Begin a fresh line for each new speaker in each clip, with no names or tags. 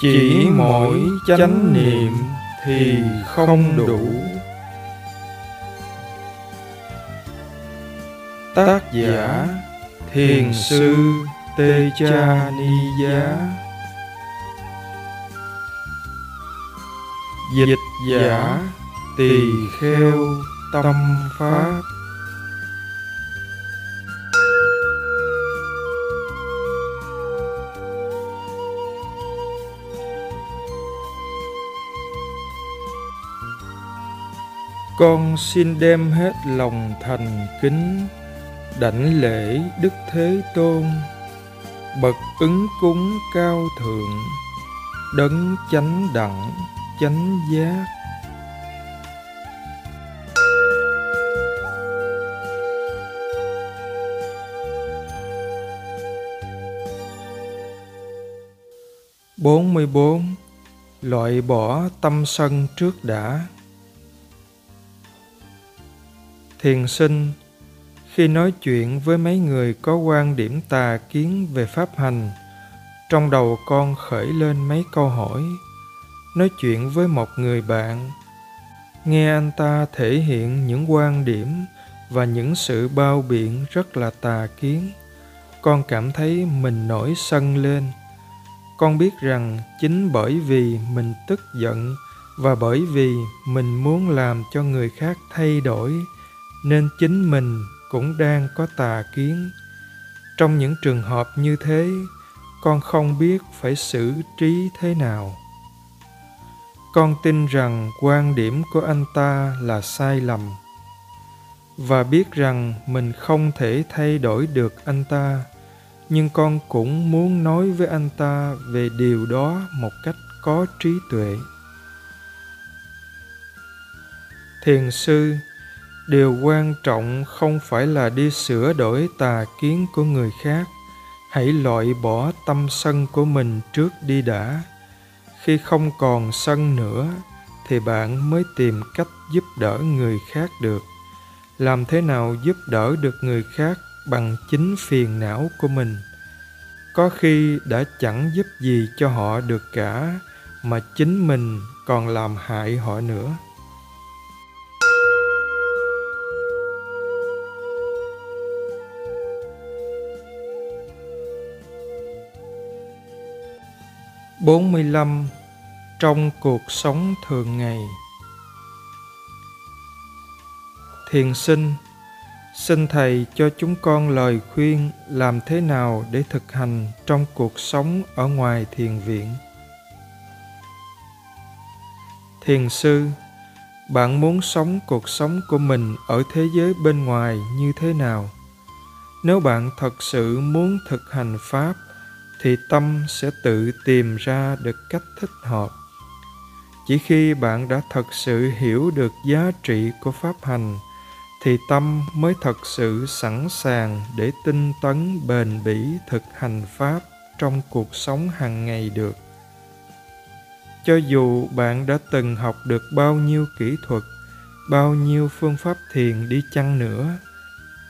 chỉ mỗi chánh niệm thì không đủ. Tác giả thiền sư tê cha ni giá. Dịch giả tỳ kheo tâm pháp con xin đem hết lòng thành kính, đảnh lễ đức thế tôn. Bậc ứng cúng cao thượng, đấng chánh đẳng, chánh giác. Bốn mươi bốn, loại bỏ tâm sân trước đã thiền sinh. Khi nói chuyện với mấy người có quan điểm tà kiến về pháp hành, trong đầu con khởi lên mấy câu hỏi. Nói chuyện với một người bạn, nghe anh ta thể hiện những quan điểm và những sự bao biện rất là tà kiến, con cảm thấy mình nổi sân lên. Con biết rằng chính bởi vì mình tức giận và bởi vì mình muốn làm cho người khác thay đổi nên chính mình cũng đang có tà kiến. Trong những trường hợp như thế, con không biết phải xử trí thế nào. Con tin rằng quan điểm của anh ta là sai lầm, và biết rằng mình không thể thay đổi được anh ta, nhưng con cũng muốn nói với anh ta về điều đó một cách có trí tuệ. Thiền sư điều quan trọng không phải là đi sửa đổi tà kiến của người khác. Hãy loại bỏ tâm sân của mình trước đi đã. Khi không còn sân nữa, thì bạn mới tìm cách giúp đỡ người khác được. Làm thế nào giúp đỡ được người khác bằng chính phiền não của mình? Có khi đã chẳng giúp gì cho họ được cả, mà chính mình còn làm hại họ nữa. Bốn mươi lăm trong cuộc sống thường ngày. Thiền sinh, xin thầy cho chúng con lời khuyên làm thế nào để thực hành trong cuộc sống ở ngoài thiền viện. Thiền sư, bạn muốn sống cuộc sống của mình ở thế giới bên ngoài như thế nào? Nếu bạn thật sự muốn thực hành pháp thì tâm sẽ tự tìm ra được cách thích hợp. Chỉ khi bạn đã thật sự hiểu được giá trị của pháp hành, thì tâm mới thật sự sẵn sàng để tinh tấn bền bỉ thực hành pháp trong cuộc sống hàng ngày được. Cho dù bạn đã từng học được bao nhiêu kỹ thuật, bao nhiêu phương pháp thiền đi chăng nữa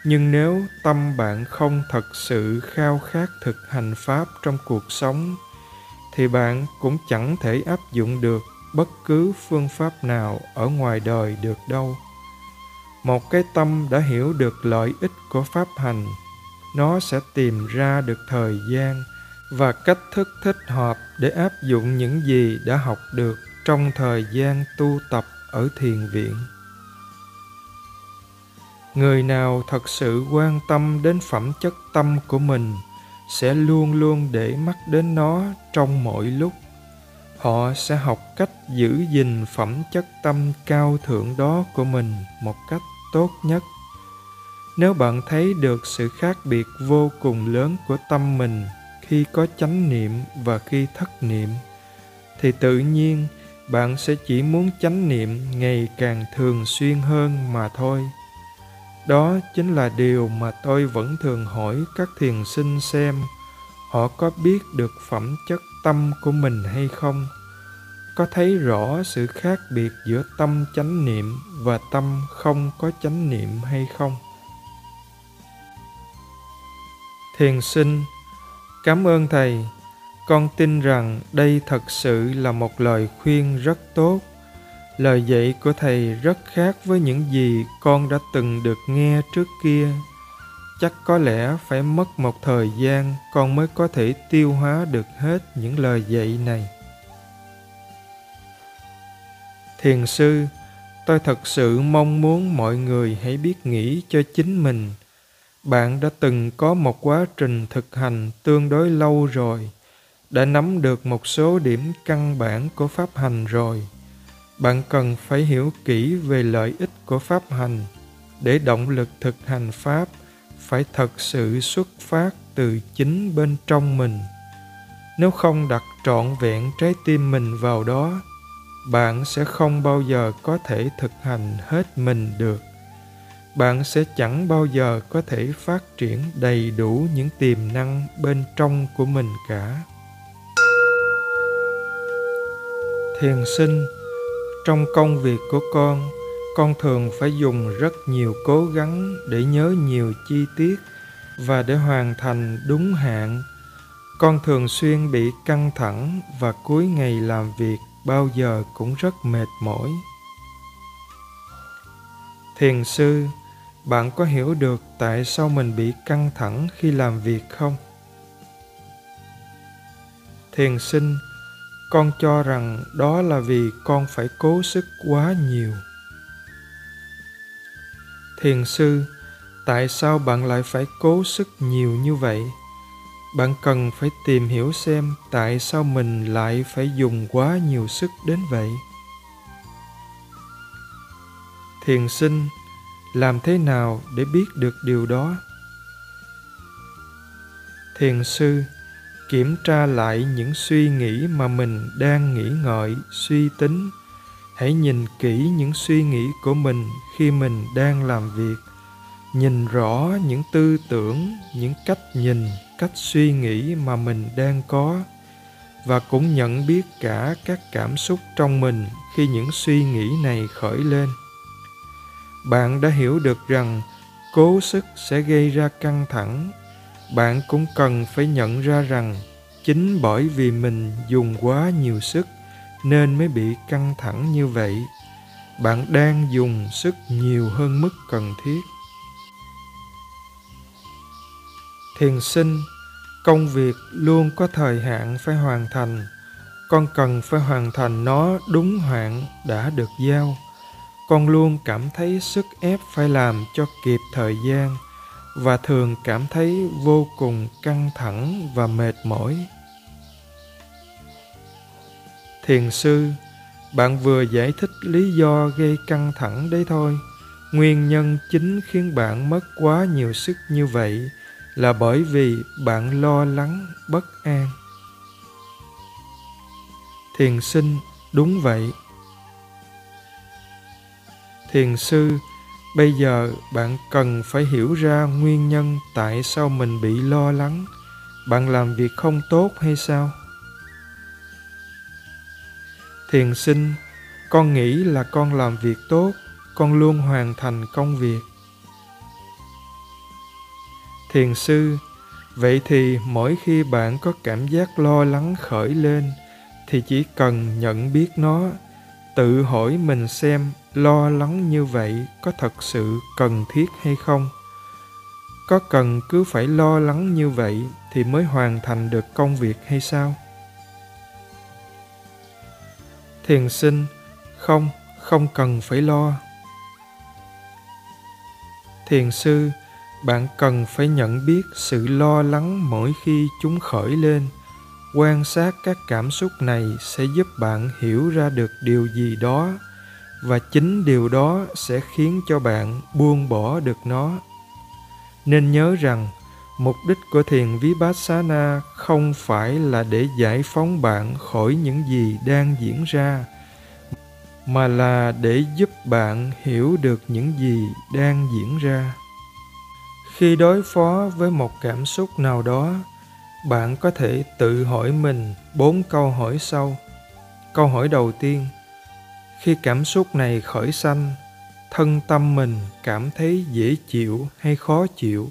nhưng nếu tâm bạn không thật sự khao khát thực hành pháp trong cuộc sống, thì bạn cũng chẳng thể áp dụng được bất cứ phương pháp nào ở ngoài đời được đâu. Một cái tâm đã hiểu được lợi ích của pháp hành, nó sẽ tìm ra được thời gian và cách thức thích hợp để áp dụng những gì đã học được trong thời gian tu tập ở thiền viện người nào thật sự quan tâm đến phẩm chất tâm của mình sẽ luôn luôn để mắt đến nó trong mọi lúc. Họ sẽ học cách giữ gìn phẩm chất tâm cao thượng đó của mình một cách tốt nhất. Nếu bạn thấy được sự khác biệt vô cùng lớn của tâm mình khi có chánh niệm và khi thất niệm, thì tự nhiên bạn sẽ chỉ muốn chánh niệm ngày càng thường xuyên hơn mà thôi đó chính là điều mà tôi vẫn thường hỏi các thiền sinh xem, họ có biết được phẩm chất tâm của mình hay không? Có thấy rõ sự khác biệt giữa tâm chánh niệm và tâm không có chánh niệm hay không? Thiền sinh, cảm ơn thầy. Con tin rằng đây thật sự là một lời khuyên rất tốt lời dạy của thầy rất khác với những gì con đã từng được nghe trước kia. Chắc có lẽ phải mất một thời gian con mới có thể tiêu hóa được hết những lời dạy này. Thiền sư, tôi thật sự mong muốn mọi người hãy biết nghĩ cho chính mình. Bạn đã từng có một quá trình thực hành tương đối lâu rồi, đã nắm được một số điểm căn bản của pháp hành rồi bạn cần phải hiểu kỹ về lợi ích của pháp hành. Để động lực thực hành pháp, phải thật sự xuất phát từ chính bên trong mình. Nếu không đặt trọn vẹn trái tim mình vào đó, bạn sẽ không bao giờ có thể thực hành hết mình được. Bạn sẽ chẳng bao giờ có thể phát triển đầy đủ những tiềm năng bên trong của mình cả. Thiền sinh trong công việc của con con thường phải dùng rất nhiều cố gắng để nhớ nhiều chi tiết và để hoàn thành đúng hạn. Con thường xuyên bị căng thẳng và cuối ngày làm việc bao giờ cũng rất mệt mỏi. Thiền sư, bạn có hiểu được tại sao mình bị căng thẳng khi làm việc không? Thiền sinh con cho rằng đó là vì con phải cố sức quá nhiều. Thiền sư, tại sao bạn lại phải cố sức nhiều như vậy? Bạn cần phải tìm hiểu xem tại sao mình lại phải dùng quá nhiều sức đến vậy. Thiền sinh, làm thế nào để biết được điều đó? Thiền sư kiểm tra lại những suy nghĩ mà mình đang nghĩ ngợi, suy tính. Hãy nhìn kỹ những suy nghĩ của mình khi mình đang làm việc. Nhìn rõ những tư tưởng, những cách nhìn, cách suy nghĩ mà mình đang có. Và cũng nhận biết cả các cảm xúc trong mình khi những suy nghĩ này khởi lên. Bạn đã hiểu được rằng cố sức sẽ gây ra căng thẳng bạn cũng cần phải nhận ra rằng chính bởi vì mình dùng quá nhiều sức nên mới bị căng thẳng như vậy. Bạn đang dùng sức nhiều hơn mức cần thiết. Thiền sinh, công việc luôn có thời hạn phải hoàn thành. Con cần phải hoàn thành nó đúng hạn đã được giao. Con luôn cảm thấy sức ép phải làm cho kịp thời gian và thường cảm thấy vô cùng căng thẳng và mệt mỏi. Thiền sư, bạn vừa giải thích lý do gây căng thẳng đấy thôi. Nguyên nhân chính khiến bạn mất quá nhiều sức như vậy là bởi vì bạn lo lắng, bất an. Thiền sinh, đúng vậy. Thiền sư bây giờ bạn cần phải hiểu ra nguyên nhân tại sao mình bị lo lắng. Bạn làm việc không tốt hay sao? Thiền sinh, con nghĩ là con làm việc tốt, con luôn hoàn thành công việc. Thiền sư, vậy thì mỗi khi bạn có cảm giác lo lắng khởi lên, thì chỉ cần nhận biết nó, tự hỏi mình xem lo lắng như vậy có thật sự cần thiết hay không? Có cần cứ phải lo lắng như vậy thì mới hoàn thành được công việc hay sao? Thiền sinh, không không cần phải lo. Thiền sư, bạn cần phải nhận biết sự lo lắng mỗi khi chúng khởi lên. Quan sát các cảm xúc này sẽ giúp bạn hiểu ra được điều gì đó và chính điều đó sẽ khiến cho bạn buông bỏ được nó. Nên nhớ rằng, mục đích của thiền vipassana không phải là để giải phóng bạn khỏi những gì đang diễn ra, mà là để giúp bạn hiểu được những gì đang diễn ra. Khi đối phó với một cảm xúc nào đó, bạn có thể tự hỏi mình bốn câu hỏi sau. Câu hỏi đầu tiên khi cảm xúc này khởi sanh, thân tâm mình cảm thấy dễ chịu hay khó chịu.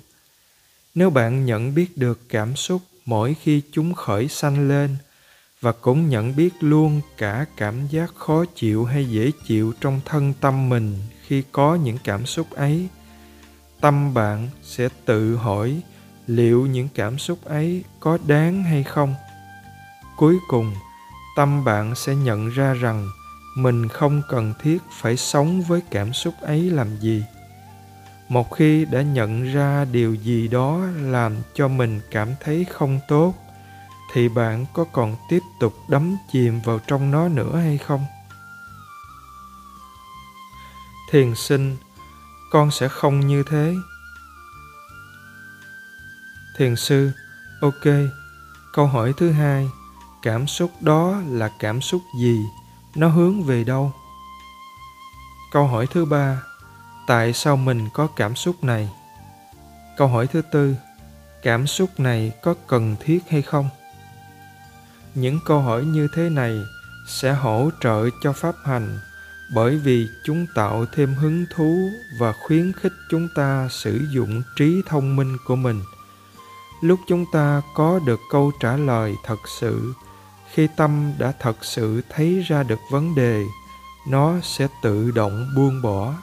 Nếu bạn nhận biết được cảm xúc mỗi khi chúng khởi sanh lên và cũng nhận biết luôn cả cảm giác khó chịu hay dễ chịu trong thân tâm mình khi có những cảm xúc ấy, tâm bạn sẽ tự hỏi liệu những cảm xúc ấy có đáng hay không. Cuối cùng, tâm bạn sẽ nhận ra rằng mình không cần thiết phải sống với cảm xúc ấy làm gì. Một khi đã nhận ra điều gì đó làm cho mình cảm thấy không tốt, thì bạn có còn tiếp tục đắm chìm vào trong nó nữa hay không? Thiền sinh, con sẽ không như thế. Thiền sư, ok, câu hỏi thứ hai, cảm xúc đó là cảm xúc gì? Nó hướng về đâu? Câu hỏi thứ ba, tại sao mình có cảm xúc này? Câu hỏi thứ tư, cảm xúc này có cần thiết hay không? Những câu hỏi như thế này sẽ hỗ trợ cho pháp hành, bởi vì chúng tạo thêm hứng thú và khuyến khích chúng ta sử dụng trí thông minh của mình. Lúc chúng ta có được câu trả lời thật sự khi tâm đã thật sự thấy ra được vấn đề, nó sẽ tự động buông bỏ.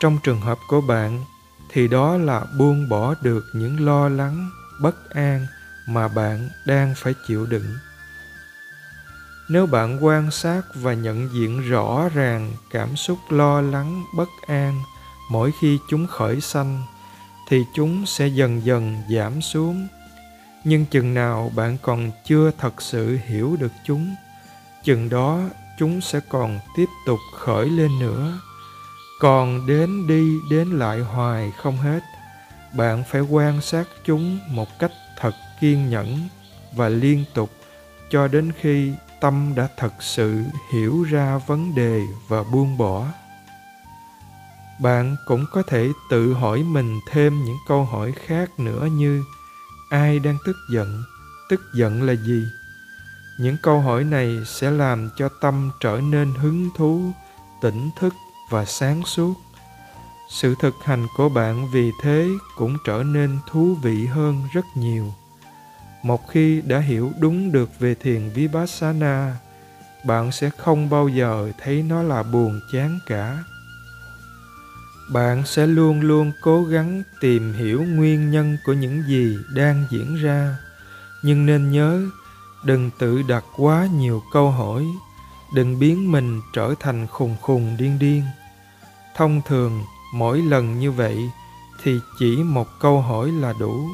Trong trường hợp của bạn, thì đó là buông bỏ được những lo lắng, bất an mà bạn đang phải chịu đựng. Nếu bạn quan sát và nhận diện rõ ràng cảm xúc lo lắng, bất an mỗi khi chúng khởi sanh, thì chúng sẽ dần dần giảm xuống nhưng chừng nào bạn còn chưa thật sự hiểu được chúng, chừng đó chúng sẽ còn tiếp tục khởi lên nữa. Còn đến đi đến lại hoài không hết, bạn phải quan sát chúng một cách thật kiên nhẫn và liên tục cho đến khi tâm đã thật sự hiểu ra vấn đề và buông bỏ. Bạn cũng có thể tự hỏi mình thêm những câu hỏi khác nữa như ai đang tức giận? Tức giận là gì? Những câu hỏi này sẽ làm cho tâm trở nên hứng thú, tỉnh thức và sáng suốt. Sự thực hành của bạn vì thế cũng trở nên thú vị hơn rất nhiều. Một khi đã hiểu đúng được về thiền vipassana, bạn sẽ không bao giờ thấy nó là buồn chán cả bạn sẽ luôn luôn cố gắng tìm hiểu nguyên nhân của những gì đang diễn ra. Nhưng nên nhớ, đừng tự đặt quá nhiều câu hỏi. Đừng biến mình trở thành khùng khùng điên điên. Thông thường, mỗi lần như vậy thì chỉ một câu hỏi là đủ.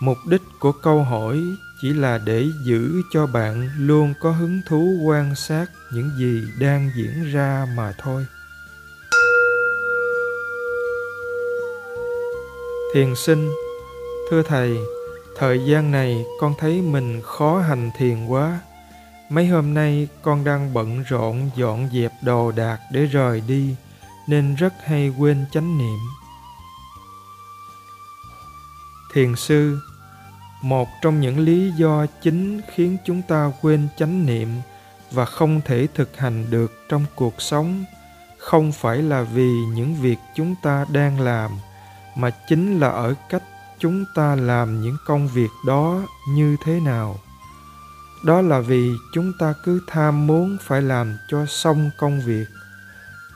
Mục đích của câu hỏi chỉ là để giữ cho bạn luôn có hứng thú quan sát những gì đang diễn ra mà thôi. Thiền sinh. Thưa thầy, thời gian này con thấy mình khó hành thiền quá. Mấy hôm nay con đang bận rộn dọn dẹp đồ đạc để rời đi, nên rất hay quên chánh niệm. Thiền sư, một trong những lý do chính khiến chúng ta quên chánh niệm và không thể thực hành được trong cuộc sống không phải là vì những việc chúng ta đang làm mà chính là ở cách chúng ta làm những công việc đó như thế nào. Đó là vì chúng ta cứ tham muốn phải làm cho xong công việc.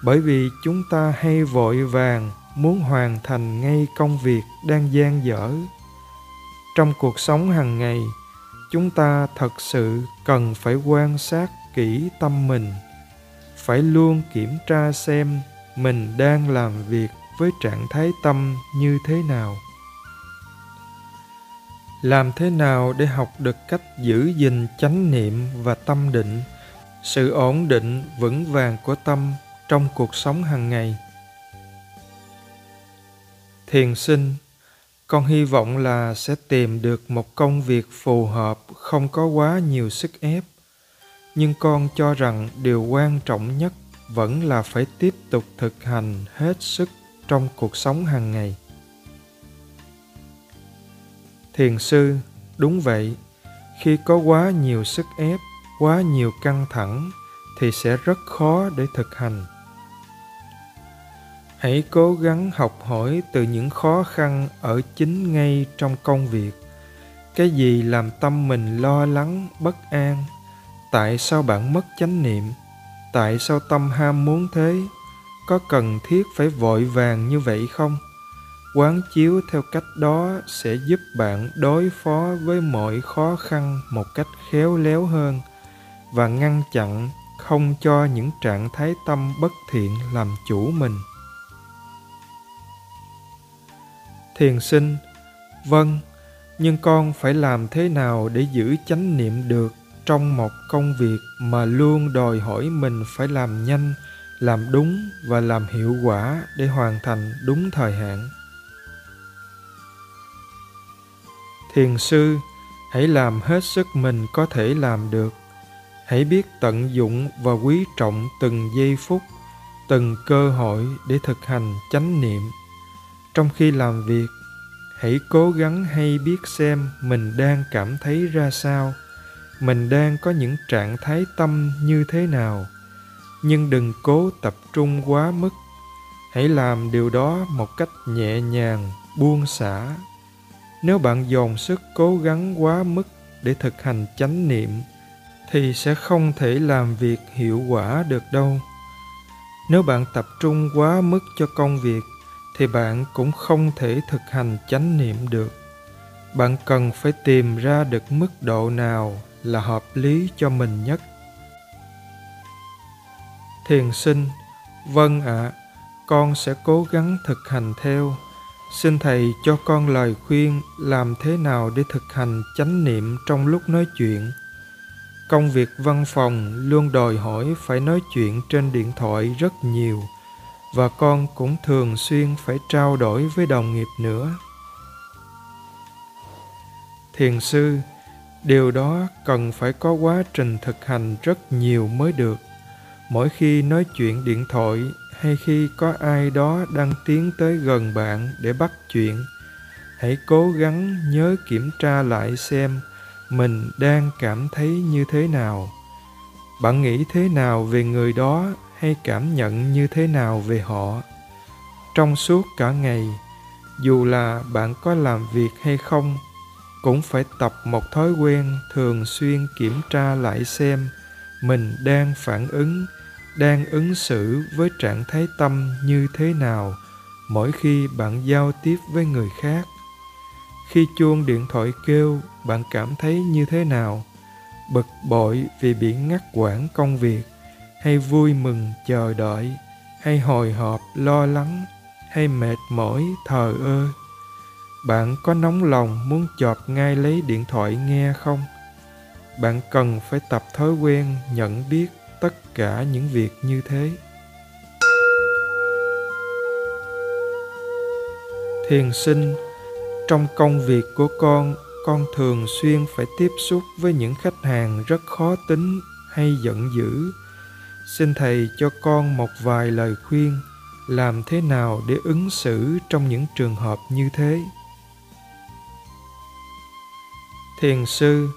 Bởi vì chúng ta hay vội vàng muốn hoàn thành ngay công việc đang gian dở. Trong cuộc sống hàng ngày, chúng ta thật sự cần phải quan sát kỹ tâm mình, phải luôn kiểm tra xem mình đang làm việc với trạng thái tâm như thế nào? Làm thế nào để học được cách giữ gìn chánh niệm và tâm định? Sự ổn định, vững vàng của tâm trong cuộc sống hàng ngày. Thiền sinh, con hy vọng là sẽ tìm được một công việc phù hợp, không có quá nhiều sức ép. Nhưng con cho rằng điều quan trọng nhất vẫn là phải tiếp tục thực hành hết sức trong cuộc sống hàng ngày. Thiền sư, đúng vậy, khi có quá nhiều sức ép, quá nhiều căng thẳng thì sẽ rất khó để thực hành. Hãy cố gắng học hỏi từ những khó khăn ở chính ngay trong công việc. Cái gì làm tâm mình lo lắng, bất an? Tại sao bạn mất chánh niệm? Tại sao tâm ham muốn thế? Có cần thiết phải vội vàng như vậy không? Quán chiếu theo cách đó sẽ giúp bạn đối phó với mọi khó khăn một cách khéo léo hơn và ngăn chặn không cho những trạng thái tâm bất thiện làm chủ mình. Thiền sinh vâng nhưng con phải làm thế nào để giữ chánh niệm được trong một công việc mà luôn đòi hỏi mình phải làm nhanh làm đúng và làm hiệu quả để hoàn thành đúng thời hạn. Thiền sư, hãy làm hết sức mình có thể làm được. Hãy biết tận dụng và quý trọng từng giây phút, từng cơ hội để thực hành chánh niệm. Trong khi làm việc, hãy cố gắng hay biết xem mình đang cảm thấy ra sao, mình đang có những trạng thái tâm như thế nào nhưng đừng cố tập trung quá mức. Hãy làm điều đó một cách nhẹ nhàng, buông xả. Nếu bạn dồn sức cố gắng quá mức để thực hành chánh niệm, thì sẽ không thể làm việc hiệu quả được đâu. Nếu bạn tập trung quá mức cho công việc, thì bạn cũng không thể thực hành chánh niệm được. Bạn cần phải tìm ra được mức độ nào là hợp lý cho mình nhất thiền sinh. Vâng ạ à, con sẽ cố gắng thực hành theo. Xin thầy cho con lời khuyên làm thế nào để thực hành chánh niệm trong lúc nói chuyện. Công việc văn phòng luôn đòi hỏi phải nói chuyện trên điện thoại rất nhiều và con cũng thường xuyên phải trao đổi với đồng nghiệp nữa. Thiền sư điều đó cần phải có quá trình thực hành rất nhiều mới được mỗi khi nói chuyện điện thoại hay khi có ai đó đang tiến tới gần bạn để bắt chuyện, hãy cố gắng nhớ kiểm tra lại xem mình đang cảm thấy như thế nào. Bạn nghĩ thế nào về người đó hay cảm nhận như thế nào về họ? Trong suốt cả ngày, dù là bạn có làm việc hay không, cũng phải tập một thói quen thường xuyên kiểm tra lại xem mình đang phản ứng đang ứng xử với trạng thái tâm như thế nào mỗi khi bạn giao tiếp với người khác. Khi chuông điện thoại kêu, bạn cảm thấy như thế nào? Bực bội vì bị ngắt quãng công việc, hay vui mừng chờ đợi, hay hồi hộp lo lắng, hay mệt mỏi thờ ơ? Bạn có nóng lòng muốn chọp ngay lấy điện thoại nghe không? Bạn cần phải tập thói quen nhận biết tất cả những việc như thế. Thiền sinh, trong công việc của con con thường xuyên phải tiếp xúc với những khách hàng rất khó tính hay giận dữ. Xin thầy cho con một vài lời khuyên làm thế nào để ứng xử trong những trường hợp như thế. Thiền sư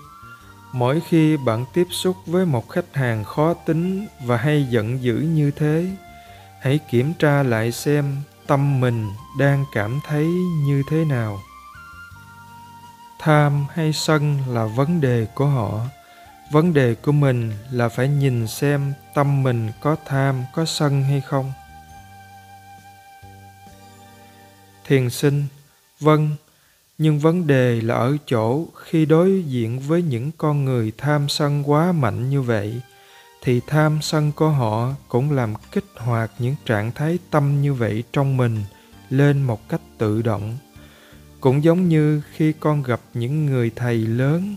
mỗi khi bạn tiếp xúc với một khách hàng khó tính và hay giận dữ như thế, hãy kiểm tra lại xem tâm mình đang cảm thấy như thế nào. Tham hay sân là vấn đề của họ. Vấn đề của mình là phải nhìn xem tâm mình có tham, có sân hay không. Thiền sinh vâng nhưng vấn đề là ở chỗ khi đối diện với những con người tham sân quá mạnh như vậy, thì tham sân của họ cũng làm kích hoạt những trạng thái tâm như vậy trong mình lên một cách tự động. Cũng giống như khi con gặp những người thầy lớn,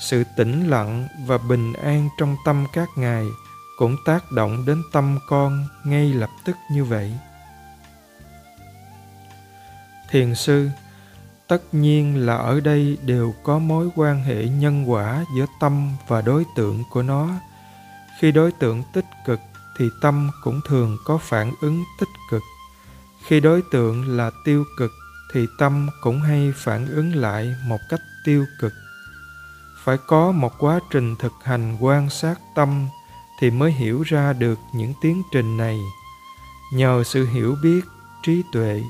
sự tĩnh lặng và bình an trong tâm các ngài cũng tác động đến tâm con ngay lập tức như vậy. Thiền sư tất nhiên là ở đây đều có mối quan hệ nhân quả giữa tâm và đối tượng của nó. Khi đối tượng tích cực thì tâm cũng thường có phản ứng tích cực. Khi đối tượng là tiêu cực thì tâm cũng hay phản ứng lại một cách tiêu cực. Phải có một quá trình thực hành quan sát tâm thì mới hiểu ra được những tiến trình này. Nhờ sự hiểu biết, trí tuệ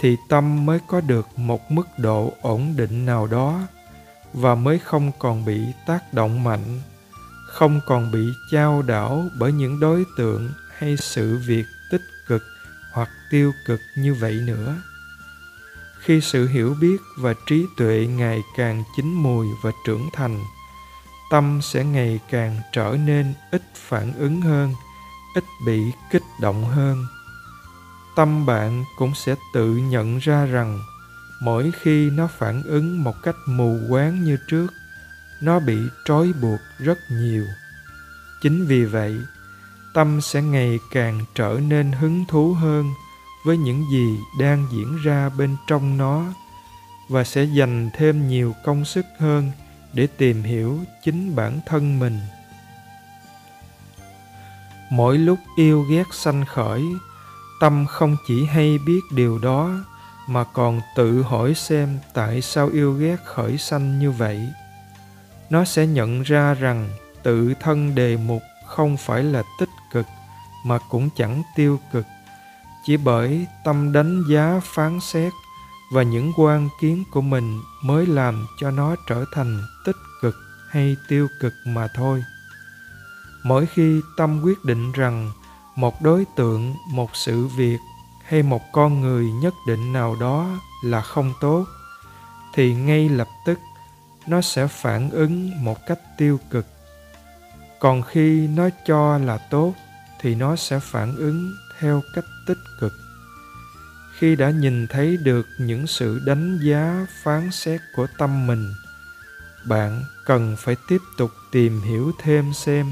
thì tâm mới có được một mức độ ổn định nào đó và mới không còn bị tác động mạnh, không còn bị chao đảo bởi những đối tượng hay sự việc tích cực hoặc tiêu cực như vậy nữa. Khi sự hiểu biết và trí tuệ ngày càng chín mùi và trưởng thành, tâm sẽ ngày càng trở nên ít phản ứng hơn, ít bị kích động hơn tâm bạn cũng sẽ tự nhận ra rằng mỗi khi nó phản ứng một cách mù quáng như trước, nó bị trói buộc rất nhiều. Chính vì vậy, tâm sẽ ngày càng trở nên hứng thú hơn với những gì đang diễn ra bên trong nó và sẽ dành thêm nhiều công sức hơn để tìm hiểu chính bản thân mình. Mỗi lúc yêu ghét sanh khởi tâm không chỉ hay biết điều đó, mà còn tự hỏi xem tại sao yêu ghét khởi sanh như vậy. Nó sẽ nhận ra rằng tự thân đề mục không phải là tích cực, mà cũng chẳng tiêu cực. Chỉ bởi tâm đánh giá, phán xét và những quan kiến của mình mới làm cho nó trở thành tích cực hay tiêu cực mà thôi. Mỗi khi tâm quyết định rằng một đối tượng, một sự việc, hay một con người nhất định nào đó là không tốt, thì ngay lập tức nó sẽ phản ứng một cách tiêu cực. Còn khi nó cho là tốt, thì nó sẽ phản ứng theo cách tích cực. Khi đã nhìn thấy được những sự đánh giá phán xét của tâm mình, bạn cần phải tiếp tục tìm hiểu thêm xem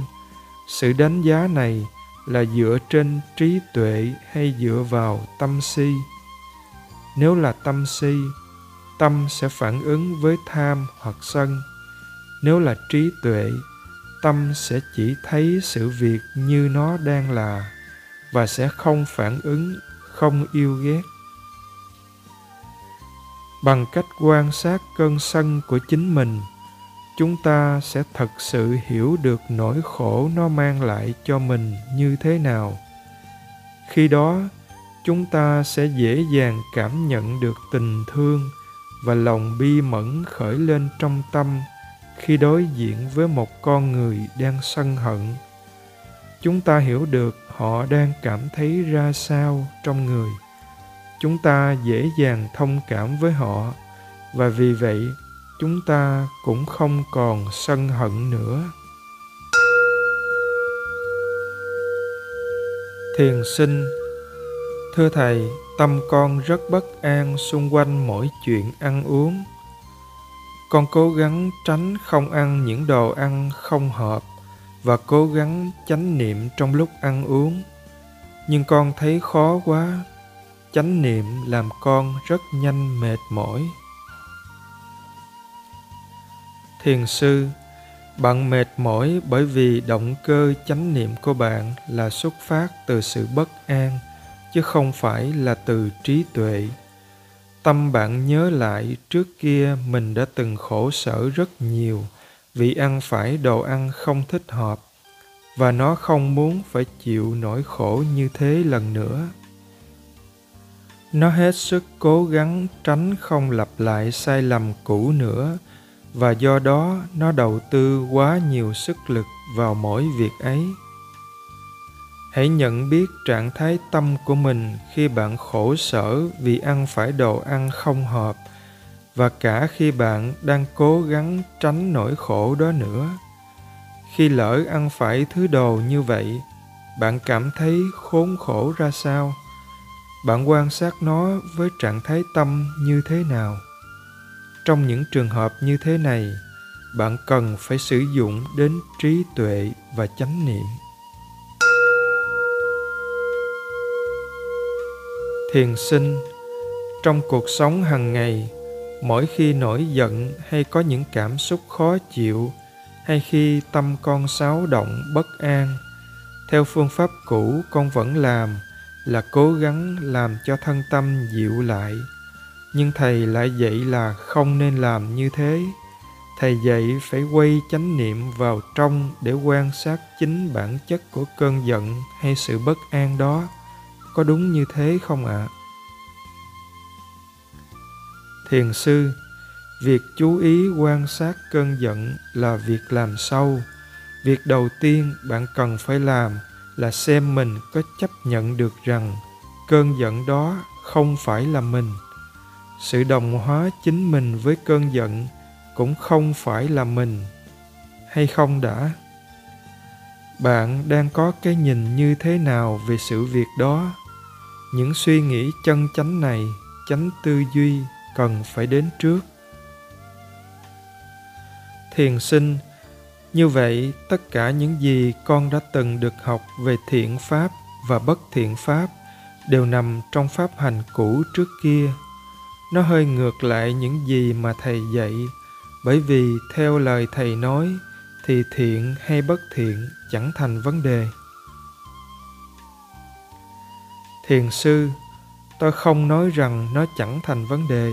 sự đánh giá này là dựa trên trí tuệ hay dựa vào tâm si? Nếu là tâm si, tâm sẽ phản ứng với tham hoặc sân. Nếu là trí tuệ, tâm sẽ chỉ thấy sự việc như nó đang là và sẽ không phản ứng, không yêu ghét. Bằng cách quan sát cơn sân của chính mình chúng ta sẽ thật sự hiểu được nỗi khổ nó mang lại cho mình như thế nào. Khi đó, chúng ta sẽ dễ dàng cảm nhận được tình thương và lòng bi mẫn khởi lên trong tâm khi đối diện với một con người đang sân hận. Chúng ta hiểu được họ đang cảm thấy ra sao trong người. Chúng ta dễ dàng thông cảm với họ và vì vậy chúng ta cũng không còn sân hận nữa. Thiền sinh, thưa thầy, tâm con rất bất an xung quanh mỗi chuyện ăn uống. Con cố gắng tránh không ăn những đồ ăn không hợp và cố gắng chánh niệm trong lúc ăn uống. Nhưng con thấy khó quá, chánh niệm làm con rất nhanh mệt mỏi thiền sư. Bạn mệt mỏi bởi vì động cơ chánh niệm của bạn là xuất phát từ sự bất an, chứ không phải là từ trí tuệ. Tâm bạn nhớ lại trước kia mình đã từng khổ sở rất nhiều vì ăn phải đồ ăn không thích hợp, và nó không muốn phải chịu nỗi khổ như thế lần nữa. Nó hết sức cố gắng tránh không lặp lại sai lầm cũ nữa và do đó nó đầu tư quá nhiều sức lực vào mỗi việc ấy. Hãy nhận biết trạng thái tâm của mình khi bạn khổ sở vì ăn phải đồ ăn không hợp và cả khi bạn đang cố gắng tránh nỗi khổ đó nữa. Khi lỡ ăn phải thứ đồ như vậy, bạn cảm thấy khốn khổ ra sao? Bạn quan sát nó với trạng thái tâm như thế nào? Trong những trường hợp như thế này, bạn cần phải sử dụng đến trí tuệ và chánh niệm. Thiền sinh, trong cuộc sống hàng ngày, mỗi khi nổi giận hay có những cảm xúc khó chịu, hay khi tâm con xáo động bất an, theo phương pháp cũ con vẫn làm là cố gắng làm cho thân tâm dịu lại nhưng thầy lại dạy là không nên làm như thế. Thầy dạy phải quay chánh niệm vào trong để quan sát chính bản chất của cơn giận hay sự bất an đó. Có đúng như thế không ạ? À? thiền sư, việc chú ý quan sát cơn giận là việc làm sâu việc đầu tiên bạn cần phải làm là xem mình có chấp nhận được rằng cơn giận đó không phải là mình sự đồng hóa chính mình với cơn giận cũng không phải là mình, hay không đã? Bạn đang có cái nhìn như thế nào về sự việc đó? Những suy nghĩ chân chánh này, chánh tư duy cần phải đến trước. Thiền sinh, như vậy tất cả những gì con đã từng được học về thiện pháp và bất thiện pháp đều nằm trong pháp hành cũ trước kia nó hơi ngược lại những gì mà thầy dạy, bởi vì theo lời thầy nói, thì thiện hay bất thiện chẳng thành vấn đề. Thiền sư, tôi không nói rằng nó chẳng thành vấn đề.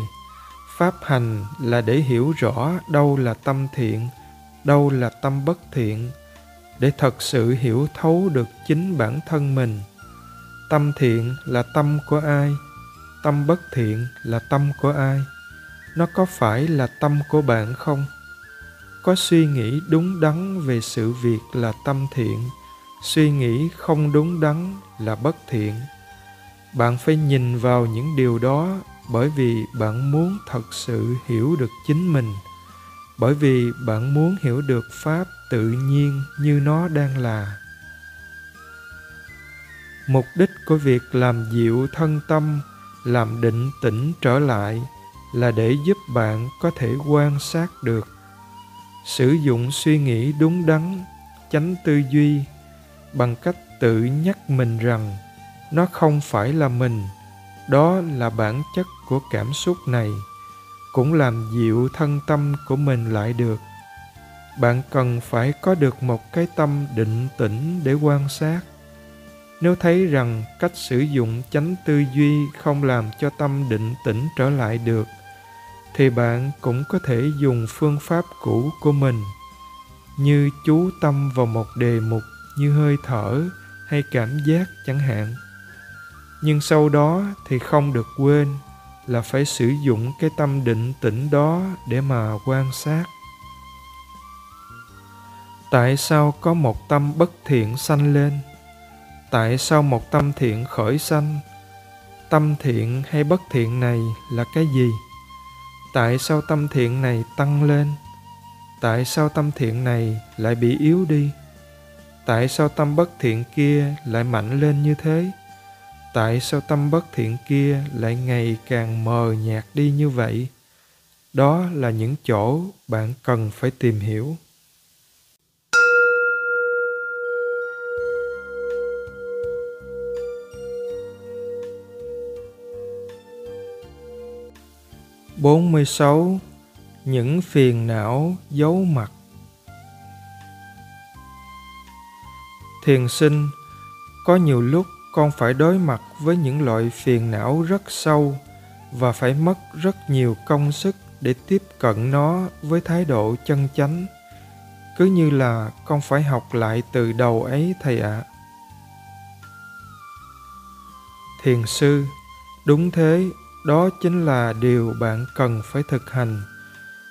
Pháp hành là để hiểu rõ đâu là tâm thiện, đâu là tâm bất thiện, để thật sự hiểu thấu được chính bản thân mình. Tâm thiện là tâm của ai? Tâm bất thiện là tâm của ai? Nó có phải là tâm của bạn không? Có suy nghĩ đúng đắn về sự việc là tâm thiện, suy nghĩ không đúng đắn là bất thiện. Bạn phải nhìn vào những điều đó bởi vì bạn muốn thật sự hiểu được chính mình, bởi vì bạn muốn hiểu được pháp tự nhiên như nó đang là. Mục đích của việc làm dịu thân tâm làm định tĩnh trở lại là để giúp bạn có thể quan sát được. Sử dụng suy nghĩ đúng đắn, chánh tư duy bằng cách tự nhắc mình rằng nó không phải là mình, đó là bản chất của cảm xúc này, cũng làm dịu thân tâm của mình lại được. Bạn cần phải có được một cái tâm định tĩnh để quan sát nếu thấy rằng cách sử dụng chánh tư duy không làm cho tâm định tĩnh trở lại được, thì bạn cũng có thể dùng phương pháp cũ của mình, như chú tâm vào một đề mục như hơi thở hay cảm giác chẳng hạn. Nhưng sau đó thì không được quên là phải sử dụng cái tâm định tĩnh đó để mà quan sát. Tại sao có một tâm bất thiện sanh lên? Tại sao một tâm thiện khởi sanh? Tâm thiện hay bất thiện này là cái gì? Tại sao tâm thiện này tăng lên? Tại sao tâm thiện này lại bị yếu đi? Tại sao tâm bất thiện kia lại mạnh lên như thế? Tại sao tâm bất thiện kia lại ngày càng mờ nhạt đi như vậy? Đó là những chỗ bạn cần phải tìm hiểu. Bốn mươi sáu, những phiền não giấu mặt. Thiền sinh, có nhiều lúc con phải đối mặt với những loại phiền não rất sâu và phải mất rất nhiều công sức để tiếp cận nó với thái độ chân chánh. Cứ như là con phải học lại từ đầu ấy thầy ạ. À. thiền sư, đúng thế đó chính là điều bạn cần phải thực hành.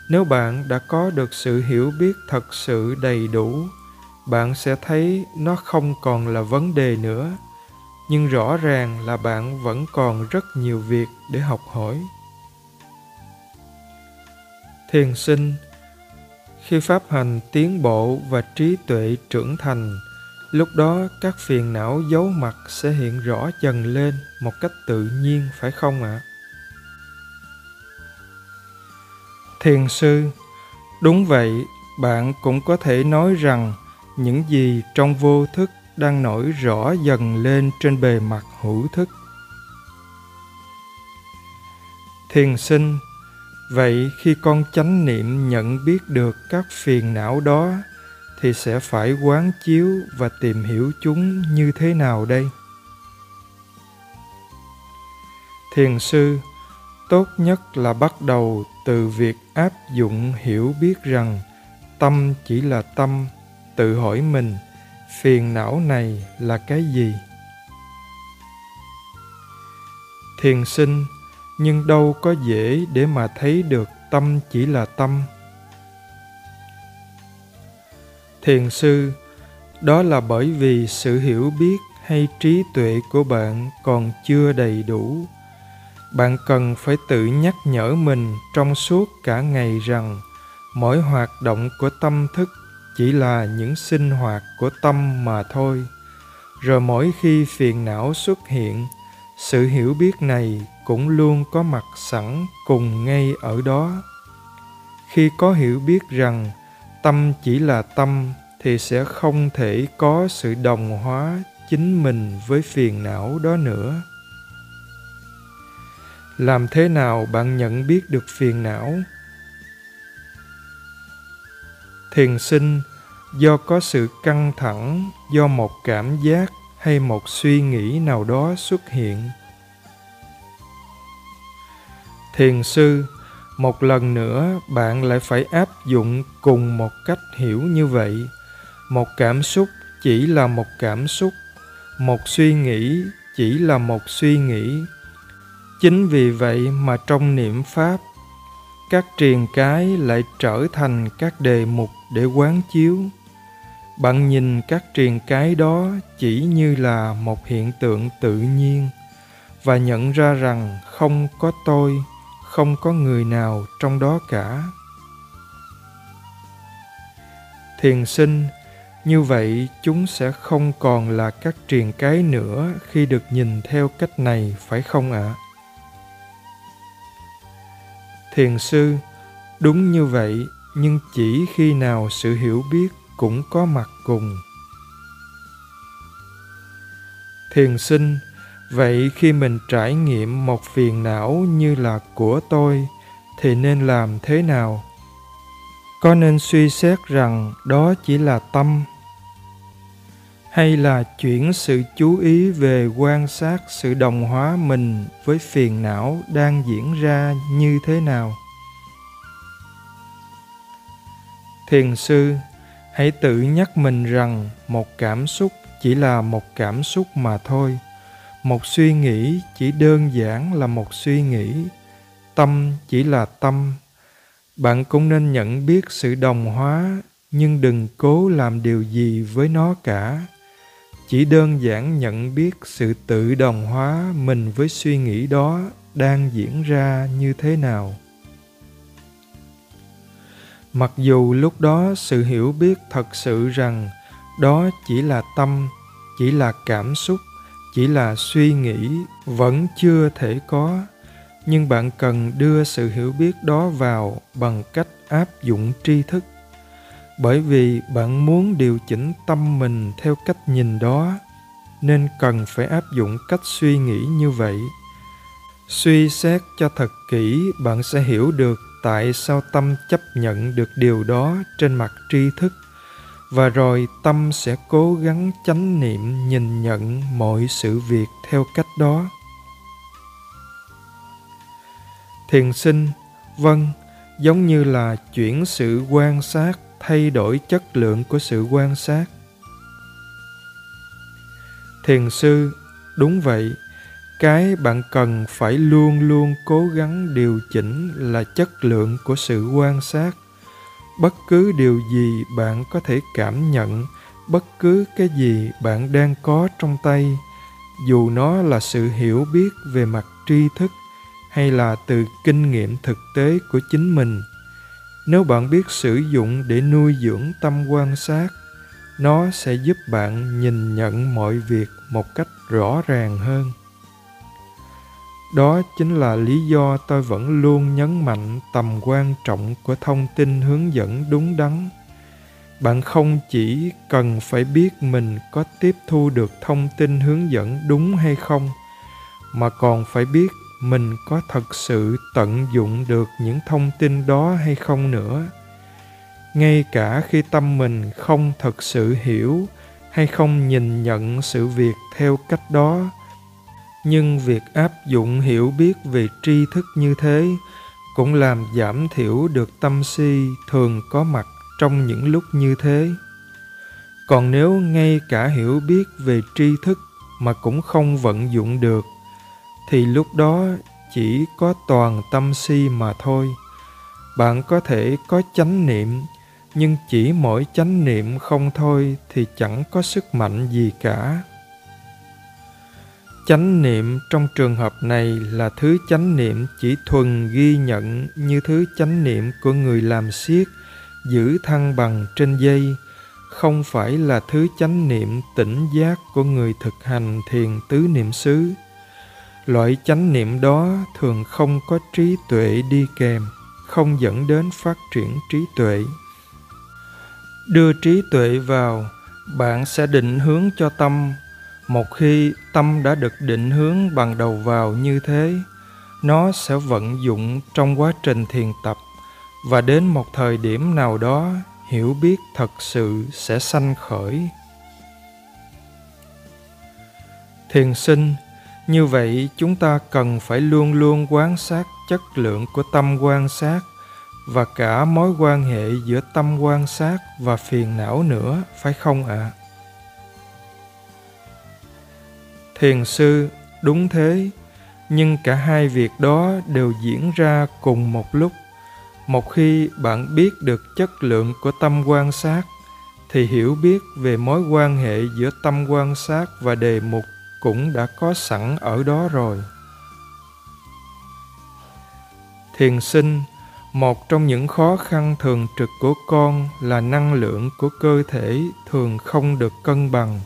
Nếu bạn đã có được sự hiểu biết thật sự đầy đủ, bạn sẽ thấy nó không còn là vấn đề nữa. Nhưng rõ ràng là bạn vẫn còn rất nhiều việc để học hỏi. Thiền sinh, khi pháp hành tiến bộ và trí tuệ trưởng thành, lúc đó các phiền não giấu mặt sẽ hiện rõ dần lên một cách tự nhiên, phải không ạ? à? Thiền sư. Đúng vậy, bạn cũng có thể nói rằng những gì trong vô thức đang nổi rõ dần lên trên bề mặt hữu thức. Thiền sinh, vậy khi con chánh niệm nhận biết được các phiền não đó, thì sẽ phải quán chiếu và tìm hiểu chúng như thế nào đây? Thiền sư tốt nhất là bắt đầu từ việc áp dụng hiểu biết rằng tâm chỉ là tâm, tự hỏi mình, phiền não này là cái gì? Thiền sinh, nhưng đâu có dễ để mà thấy được tâm chỉ là tâm. Thiền sư, đó là bởi vì sự hiểu biết hay trí tuệ của bạn còn chưa đầy đủ bạn cần phải tự nhắc nhở mình trong suốt cả ngày rằng mỗi hoạt động của tâm thức chỉ là những sinh hoạt của tâm mà thôi. Rồi mỗi khi phiền não xuất hiện, sự hiểu biết này cũng luôn có mặt sẵn cùng ngay ở đó. Khi có hiểu biết rằng tâm chỉ là tâm thì sẽ không thể có sự đồng hóa chính mình với phiền não đó nữa làm thế nào bạn nhận biết được phiền não? Thiền sinh, do có sự căng thẳng, do một cảm giác hay một suy nghĩ nào đó xuất hiện. Thiền sư, một lần nữa bạn lại phải áp dụng cùng một cách hiểu như vậy. Một cảm xúc chỉ là một cảm xúc, một suy nghĩ chỉ là một suy nghĩ chính vì vậy mà trong niệm pháp, các triền cái lại trở thành các đề mục để quán chiếu bạn nhìn các triền cái đó chỉ như là một hiện tượng tự nhiên và nhận ra rằng không có tôi, không có người nào trong đó cả thiền sinh, như vậy chúng sẽ không còn là các triền cái nữa khi được nhìn theo cách này, phải không ạ à? Thiền sư, đúng như vậy, nhưng chỉ khi nào sự hiểu biết cũng có mặt cùng. Thiền sinh, vậy khi mình trải nghiệm một phiền não như là của tôi, thì nên làm thế nào? Có nên suy xét rằng đó chỉ là tâm hay là chuyển sự chú ý về quan sát sự đồng hóa mình với phiền não đang diễn ra như thế nào? Thiền sư, hãy tự nhắc mình rằng một cảm xúc chỉ là một cảm xúc mà thôi. Một suy nghĩ chỉ đơn giản là một suy nghĩ. Tâm chỉ là tâm. Bạn cũng nên nhận biết sự đồng hóa, nhưng đừng cố làm điều gì với nó cả chỉ đơn giản nhận biết sự tự đồng hóa mình với suy nghĩ đó đang diễn ra như thế nào. Mặc dù lúc đó sự hiểu biết thật sự rằng đó chỉ là tâm, chỉ là cảm xúc, chỉ là suy nghĩ vẫn chưa thể có, nhưng bạn cần đưa sự hiểu biết đó vào bằng cách áp dụng tri thức bởi vì bạn muốn điều chỉnh tâm mình theo cách nhìn đó, nên cần phải áp dụng cách suy nghĩ như vậy. Suy xét cho thật kỹ, bạn sẽ hiểu được tại sao tâm chấp nhận được điều đó trên mặt tri thức. Và rồi tâm sẽ cố gắng chánh niệm nhìn nhận mọi sự việc theo cách đó. Thiền sinh vâng giống như là chuyển sự quan sát thay đổi chất lượng của sự quan sát. Thiền sư, đúng vậy, cái bạn cần phải luôn luôn cố gắng điều chỉnh là chất lượng của sự quan sát. Bất cứ điều gì bạn có thể cảm nhận, bất cứ cái gì bạn đang có trong tay, dù nó là sự hiểu biết về mặt tri thức hay là từ kinh nghiệm thực tế của chính mình nếu bạn biết sử dụng để nuôi dưỡng tâm quan sát, nó sẽ giúp bạn nhìn nhận mọi việc một cách rõ ràng hơn. Đó chính là lý do tôi vẫn luôn nhấn mạnh tầm quan trọng của thông tin hướng dẫn đúng đắn. Bạn không chỉ cần phải biết mình có tiếp thu được thông tin hướng dẫn đúng hay không, mà còn phải biết mình có thật sự tận dụng được những thông tin đó hay không nữa? Ngay cả khi tâm mình không thật sự hiểu hay không nhìn nhận sự việc theo cách đó, nhưng việc áp dụng hiểu biết về tri thức như thế cũng làm giảm thiểu được tâm si thường có mặt trong những lúc như thế. Còn nếu ngay cả hiểu biết về tri thức mà cũng không vận dụng được thì lúc đó chỉ có toàn tâm si mà thôi. Bạn có thể có chánh niệm, nhưng chỉ mỗi chánh niệm không thôi thì chẳng có sức mạnh gì cả. Chánh niệm trong trường hợp này là thứ chánh niệm chỉ thuần ghi nhận như thứ chánh niệm của người làm siết giữ thăng bằng trên dây, không phải là thứ chánh niệm tỉnh giác của người thực hành thiền tứ niệm xứ loại chánh niệm đó thường không có trí tuệ đi kèm, không dẫn đến phát triển trí tuệ. Đưa trí tuệ vào, bạn sẽ định hướng cho tâm. Một khi tâm đã được định hướng bằng đầu vào như thế, nó sẽ vận dụng trong quá trình thiền tập. Và đến một thời điểm nào đó, hiểu biết thật sự sẽ sanh khởi. Thiền sinh như vậy, chúng ta cần phải luôn luôn quan sát chất lượng của tâm quan sát và cả mối quan hệ giữa tâm quan sát và phiền não nữa, phải không ạ à? thiền sư, đúng thế nhưng cả hai việc đó đều diễn ra cùng một lúc một khi bạn biết được chất lượng của tâm quan sát, thì hiểu biết về mối quan hệ giữa tâm quan sát và đề mục cũng đã có sẵn ở đó rồi. Thiền sinh, một trong những khó khăn thường trực của con là năng lượng của cơ thể thường không được cân bằng.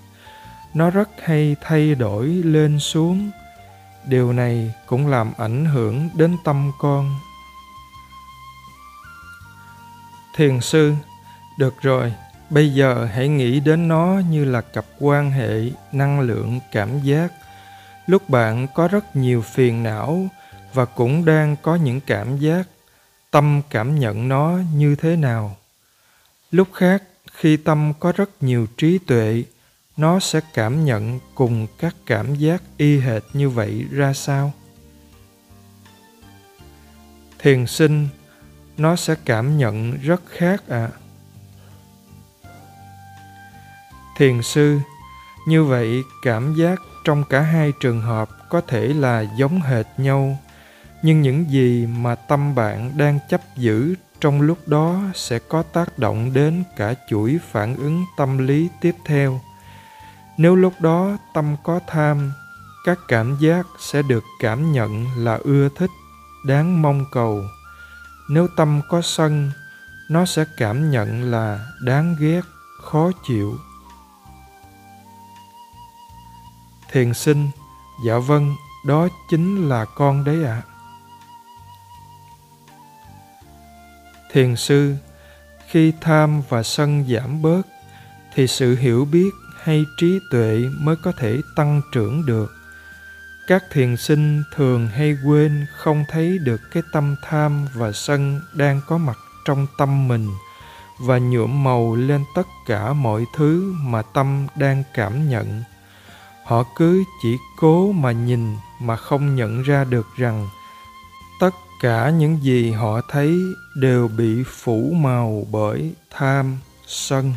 Nó rất hay thay đổi lên xuống. Điều này cũng làm ảnh hưởng đến tâm con. Thiền sư, được rồi bây giờ hãy nghĩ đến nó như là cặp quan hệ, năng lượng, cảm giác. Lúc bạn có rất nhiều phiền não và cũng đang có những cảm giác, tâm cảm nhận nó như thế nào? Lúc khác, khi tâm có rất nhiều trí tuệ, nó sẽ cảm nhận cùng các cảm giác y hệt như vậy ra sao? Thiền sinh, nó sẽ cảm nhận rất khác ạ. à. Thiền sư. Như vậy, cảm giác trong cả hai trường hợp có thể là giống hệt nhau. Nhưng những gì mà tâm bạn đang chấp giữ trong lúc đó sẽ có tác động đến cả chuỗi phản ứng tâm lý tiếp theo. Nếu lúc đó tâm có tham, các cảm giác sẽ được cảm nhận là ưa thích, đáng mong cầu. Nếu tâm có sân, nó sẽ cảm nhận là đáng ghét, khó chịu. Thiền sinh dạ vâng đó chính là con đấy ạ à. thiền sư, khi tham và sân giảm bớt, thì sự hiểu biết hay trí tuệ mới có thể tăng trưởng được các thiền sinh thường hay quên không thấy được cái tâm tham và sân đang có mặt trong tâm mình và nhuộm màu lên tất cả mọi thứ mà tâm đang cảm nhận họ cứ chỉ cố mà nhìn mà không nhận ra được rằng tất cả những gì họ thấy đều bị phủ màu bởi tham sân.